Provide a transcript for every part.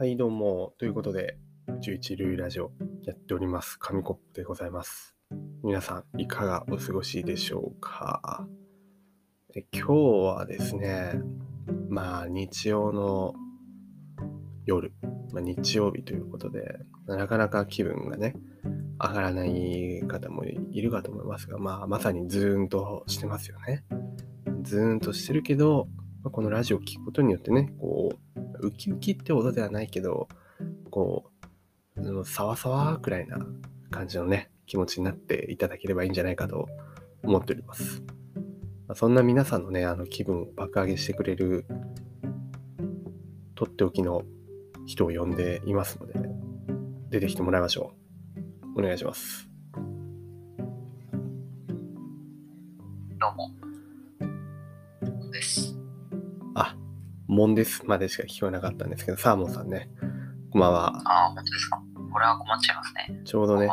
はい、どうも。ということで、11類ラジオやっております。紙コップでございます。皆さん、いかがお過ごしでしょうか？え今日はですね、まあ、日曜の夜、まあ、日曜日ということで、なかなか気分がね、上がらない方もいるかと思いますが、まあ、まさにズーンとしてますよね。ズーンとしてるけど、まあこのラジオを聞くことによってね、こう、ウキウキってほどではないけど、こう、そのさわさわくらいな感じのね、気持ちになっていただければいいんじゃないかと思っております。そんな皆さんのね、あの気分を爆上げしてくれる、とっておきの人を呼んでいますので、出てきてもらいましょう。お願いします。もんですまでしか聞こえなかったんですけど、サーモンさんね、こんばんは。ああ、本当ですか。これは困っちゃいますね。ちょうどね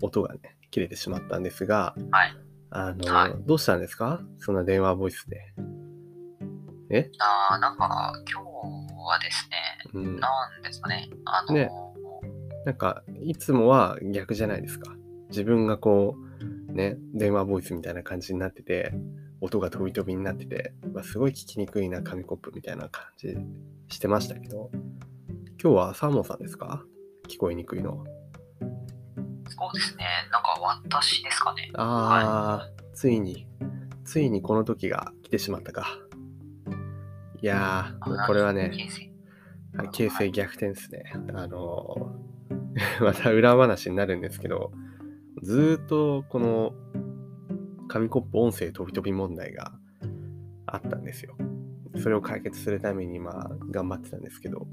音がね、切れてしまったんですが、はい。あの、はいどうしたんですか？そんな電話ボイスで。え？ああ、なんか、今日はですね、うん。なんですかね。あの、ねなんか、いつもは逆じゃないですか。自分がこう、ね、電話ボイスみたいな感じになってて、音が飛び飛びになってて、まあ、すごい聞きにくいな、紙コップみたいな感じしてましたけど、今日はサーモンさんですか？聞こえにくいのは。そうですね。なんか私ですかね。あー、ついに、ついにこの時が来てしまったか。いやー、これはね、形勢逆転ですね。あのー また裏話になるんですけど、ずーっとこの紙コップ音声飛び飛び問題があったんですよ。それを解決するためにまあ頑張ってたんですけど、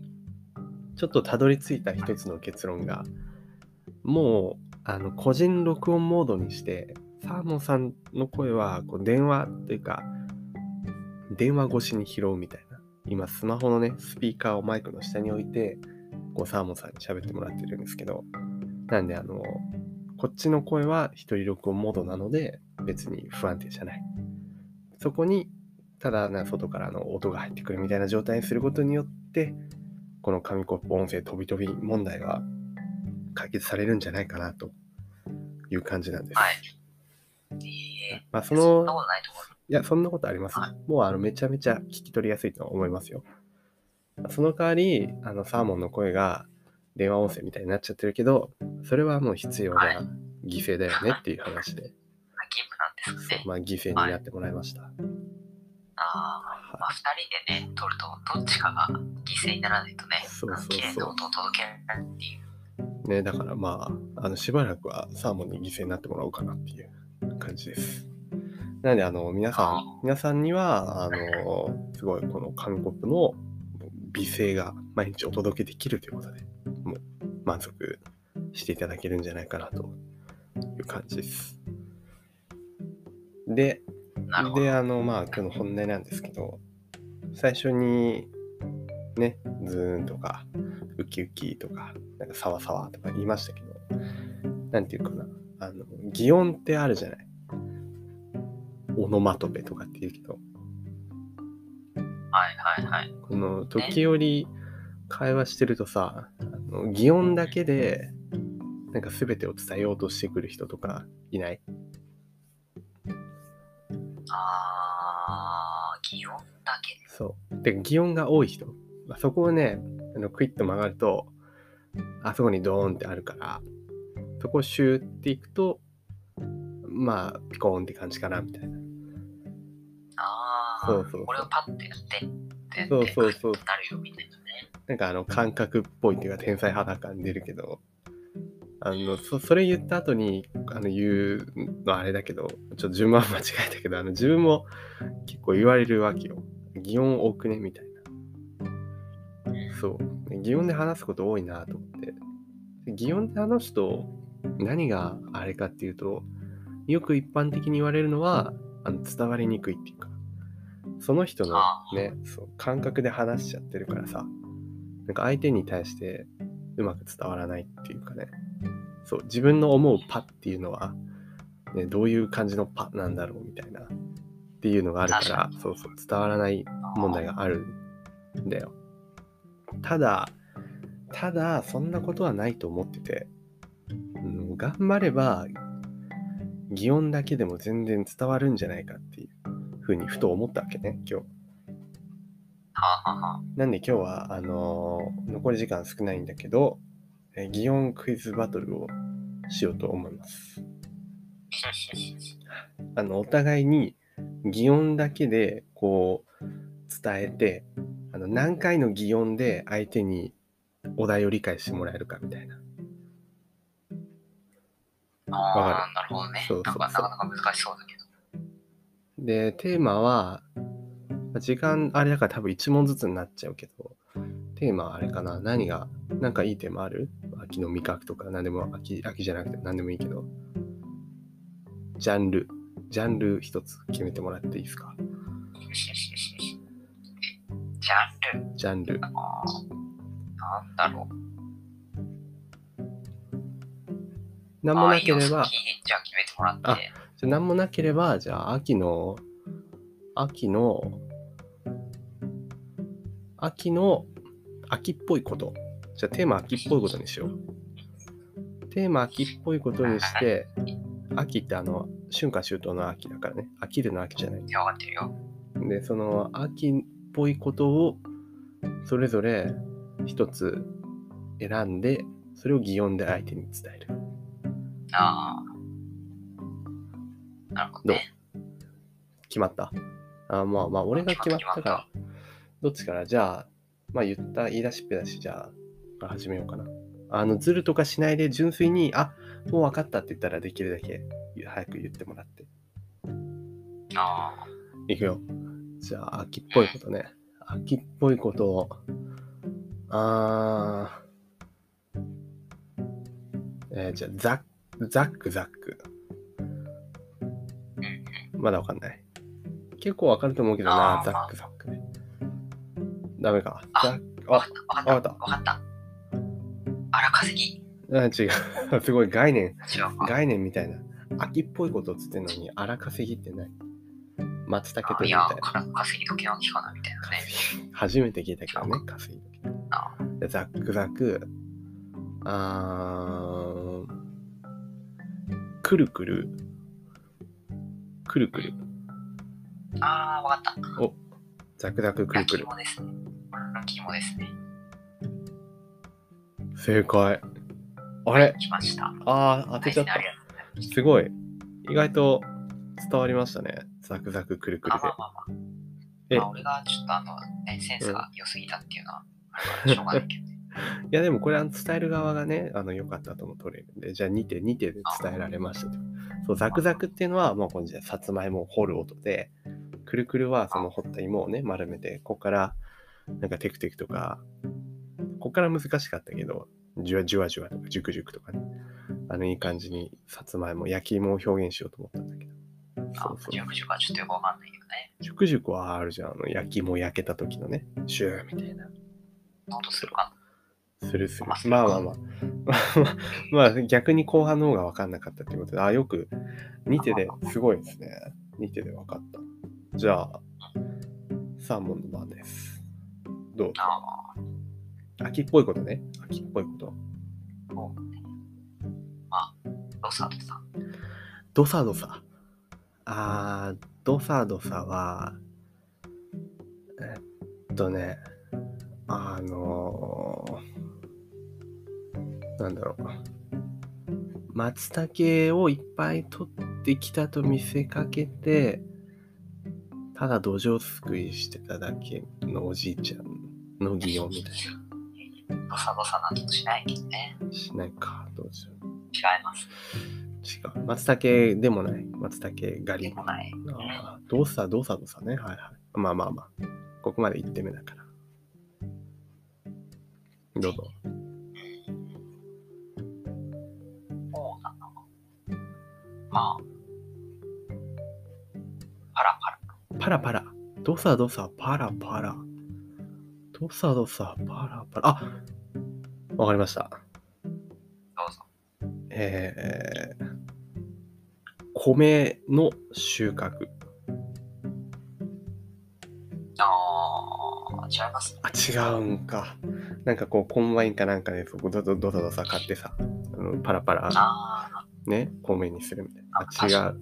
ちょっとたどり着いた一つの結論が、もうあの個人録音モードにして、サーモンさんの声はこう電話というか、電話越しに拾うみたいな。今スマホのね、スピーカーをマイクの下に置いて、こうサーモンさんに喋ってもらってるんですけど、なんであの、こっちの声は一人録音モードなので、別に不安定じゃない。そこに、ただな外からの音が入ってくるみたいな状態にすることによって、この紙コップ音声飛び飛び問題が解決されるんじゃないかなという感じなんです。はい。ええまあそのそんなことないと思う。いや、そんなことあります。はいもうあのめちゃめちゃ聞き取りやすいと思いますよ。その代わり、あのサーモンの声が電話音声みたいになっちゃってるけど、それはもう必要はいな犠牲だよねっていう話で、義務なんですかね。まあ、犠牲になってもらいました。ああ、まあ、二人でね、撮ると、どっちかが犠牲にならないとね、そうそうそう綺麗な音を届けられないっていう。ね、だからまあ、あのしばらくはサーモンに犠牲になってもらおうかなっていう感じです。なので、あの、皆さん、皆さんには、あの、すごいこの紙コップの美声が毎日お届けできるということで、もう満足していただけるんじゃないかなという感じです。で。で、あの、まあ、今日の本題なんですけど、最初に、ね、ズーンとか、ウキウキとか、なんかサワサワとか言いましたけど、なんていうかな、あの、擬音ってあるじゃない。オノマトペとかって言うけど、はいはいはい。この時折会話してるとさ、あの擬音だけで、なんか全てを伝えようとしてくる人とかいない？ああ、擬音だけ。そう。で、擬音が多い人。まあ、そこをね、あのクイッと曲がると、あそこにドーンってあるから、そこをシューっていくと、まあ、ピコーンって感じかな、みたいな。ああ、そうそうそうこれをパッてやって、でそうそうそうでなるよみたいなね。なんかあの、感覚っぽいっていうか、天才肌感出るけど、あの、そそれ言った後に、あの、言うのあれだけど、ちょっと順番間違えたけど、あの、自分も結構言われるわけよ。擬音多くね？みたいな。そう。擬音で話すこと多いなと思って。で擬音で話すと、何があれかっていうと、よく一般的に言われるのは、あの伝わりにくいっていうか、その人のあね、そう感覚で話しちゃってるからさ、なんか相手に対してうまく伝わらないっていうかね、そう、自分の思うパっていうのは、ね、どういう感じのパなんだろうみたいな、っていうのがあるからそうそう、伝わらない問題があるんだよ。ただ、ただ、そんなことはないと思ってて、うん、頑張れば、擬音だけでも全然伝わるんじゃないかっていうふうにふと思ったわけね、今日。なんで今日は、あのー残り時間少ないんだけど、えー擬音クイズバトルをしようと思います。あの、お互いに擬音だけでこう伝えて、あの何回の擬音で相手にお題を理解してもらえるかみたいな。ああ、なるほどね。そうそうそうなんかなか難しそうだけど。で、テーマは、まあ時間あれだから多分1問ずつになっちゃうけど、テーマはあれかな？何が、なんかいいテーマある？秋の味覚とか何でも秋、秋じゃなくて何でもいいけど、ジャンル、ジャンル一つ決めてもらっていいですか？ジャンル？ジャンル。なんだろう。何もなければ、あーいいよ先じゃあ決めてもらって。あじゃあ何もなければ、じゃあ秋の、秋の、秋の、秋っぽいこと。じゃあテーマ秋っぽいことにしよう。テーマ秋っぽいことにして、秋ってあの、春夏秋冬の秋だからね。飽きるの秋じゃない。いや、わかってるよ。で、その秋っぽいことを、それぞれ一つ選んで、それを擬音で相手に伝える。ああ。なるほどね。決まった？あまあまあ、俺が決まったから、どっちから？じゃあ、まあ言った言い出しっぺだし、じゃあ、始めようかな。あの、ズルとかしないで純粋に、あ、もう分かったって言ったらできるだけ早く言ってもらって。ああ。いくよ。じゃあ、秋っぽいことね。秋っぽいことを、あー、えーじゃあ、ザック、ザック、ザック。うんまだわかんない。結構わかると思うけどなザック、ザックね。ダメか。あザック、あ。わかった。わかった。荒稼ぎ。あ違う。すごい概念、違うか。概念みたいな。秋っぽいことっつってんのに、荒稼ぎってない。松茸とみいや、たいな。から稼ぎ時の木かなみたいなね。初めて聞いたけどね、稼ぎ時。あでザックザク、あーくるくる、くるくる、あー、わかった。ザクザクくるくる。焼き芋ですね。焼き芋ですね。正解。あれ？来ました。あー、当てちゃった。すすごい。意外と伝わりましたね。ザクザクくるくるであまあ。まあまあ。え？まあ、俺がちょっとあの、ね、センスが良すぎたっていうのは、しょうがないけどね。いやでもこれあの伝える側がね、あの良かったとも取れるんで、じゃあ2手、2手で伝えられましたと。そう、ザクザクっていうのは、もうこのじゃあさつまいもを掘る音で、くるくるはその掘った芋をね、丸めて、ここからなんかテクテクとか、ここから難しかったけど、じゅわじゅわじゅわとか、じゅくじゅくとかね、あのいい感じにさつまいも、焼き芋を表現しようと思ったんだけど。そうそう。ジュクジュクはちょっとよくわかんないけどね。じゅくじゅくはあるじゃん、あの焼き芋焼けた時のね、シューみたいな。ノートするかするするまあ。まあまあ まあ。逆に後半の方が分かんなかったってことで、あ、よく2手ですごいですね。2手で分かった。じゃあ、サーモンの番です。どうぞな。あ秋っぽいことね。秋っぽいこと。あ、もうね。まあ、どさどさ。ドサドサ。あー、ドサドサは、えっとね、あのー、なんだろう。松茸をいっぱい取ってきたと見せかけて、ただ土壌すくいしてただけのおじいちゃんの擬音みたいどさどさなんとしないけどね。な。しないか、どうしよう。違います。違う。松茸でもない。松茸狩りで。もない。ああ、どうさ、どうさどうさね。はいはい。まあまあまあ。ここまで1手目だから。どうぞ。そうだな。まあ、パラパラ。パラパラ。どさどさ、パラパラ。どさどさ、パラパラ。あわかりました。どうぞ。えー、米の収穫。あ違いますね。あ、違うんか。なんかこう、コンバインかなんかで、そこドドドドドさ買ってさ、あのパラパラ、あね、多めにするみたいな。ああ、違う。あ、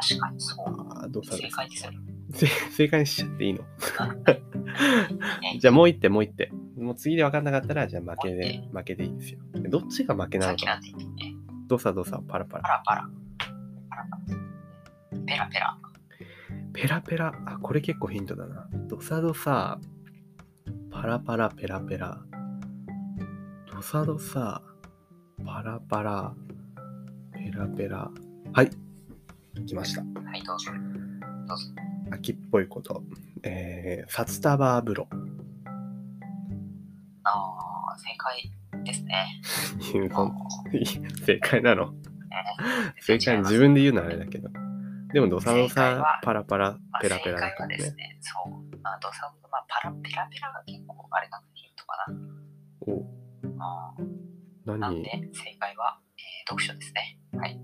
確かにそう。あー、どうさ正解ですよね。せ正解にしちゃっていいの？ねじゃあもう一手、もう一手。もう次で分かんなかったら、じゃあ負けで、負けでいいですよ。どっちが負けなのかなん。て言ってね、どさどさ、パラパラ。パラパラ。パラパラ。ペラペラ。ペラペラ。あ、これ結構ヒントだな。どさどさ、パラパラ、ペラペラ。どさどさ、パラパラ、ペラペラ。はい。来ました。はい、どうぞ。どうぞ。秋っぽいこと。えー、札束風呂。解ですね。正解なの？えー正解自分で言うのはあれだけど。でも、どさど正解さは、パラパラ、まあペラペラだ正解はからね。ですね、そう。あドサまあ、パラペラペラが結構あれなんでヒントかお、な。あーなん何で、正解は、えー読書ですね。はい。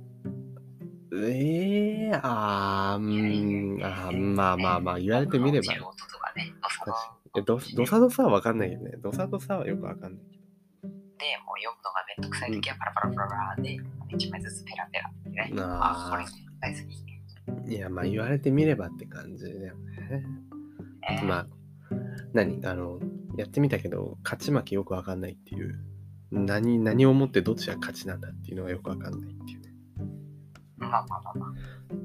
ええー、あー、うーん、あーまあまあまあ、言われてみればドサ確かのにえどどさどさはわかんないけどね。どさどさはよくわかんない。で、もう読むのがめんどくさいときはパラパラパラパラで、一枚ずつペラペラってね。あ、これ大好き。いや、まあ言われてみればって感じだよね。えーまあ、何？あの、やってみたけど、勝ち負けよくわかんないっていう。何、何をもってどっちが勝ちなんだっていうのがよくわかんないっていうね。まあまあまあまあ。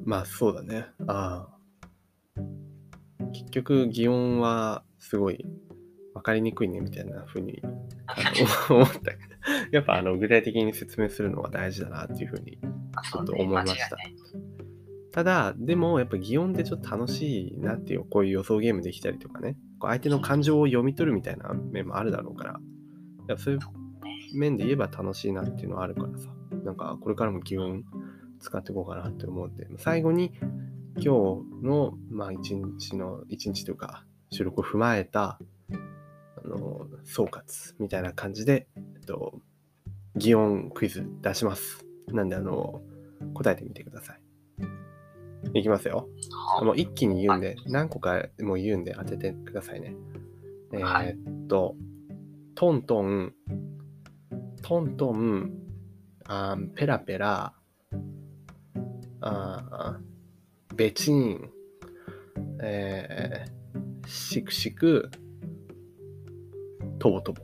まあそうだね。ああ。結局、擬音はすごい分かりにくいねみたいな風にあの 思った。やっぱあの具体的に説明するのは大事だなっていう風に。あちょっと思いました。間違いない。ただ、でもやっぱ擬音ってちょっと楽しいなっていう、こういう予想ゲームできたりとかね、こう相手の感情を読み取るみたいな面もあるだろうから、いやそういう面で言えば楽しいなっていうのはあるからさ、なんかこれからも擬音使っていこうかなって思うんで、最後に今日の、まあ一日の、一日というか収録を踏まえた、あの、総括みたいな感じで、えっと、擬音クイズ出します。なんで、あの、答えてみてください。いきますよ。はもう一気に言うんで、何個かもう言うんで当ててくださいね。えはいーっと、トントン、トントン、あーペラペラ、あーベチン、えー、シクシク、トボトボ。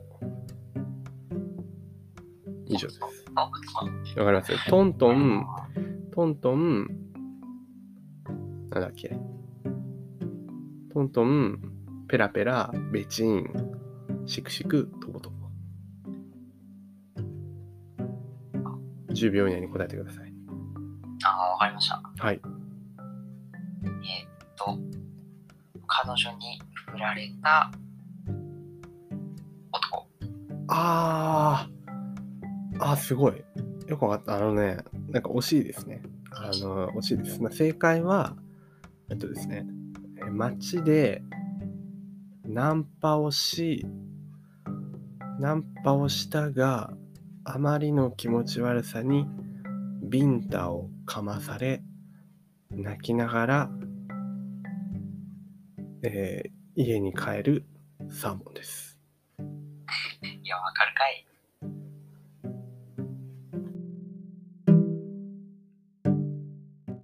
以上です。あわかります？トントン、トントン、なんだっけ？トントン、ペラペラ、ベチン、シクシク、トボトボ。10秒以内に答えてください。ああ、わかりました。はい。えーっと、彼女に振られた男。あー、あー、すごい。よくわかった。あのね、なんか惜しいですね。あの、惜しいです。まあ、正解は、えっとですね、えー街でナンパをし、ナンパをしたが、あまりの気持ち悪さにビンタをかまされ、泣きながら、えー家に帰るサーモンです。いや、わかるかい。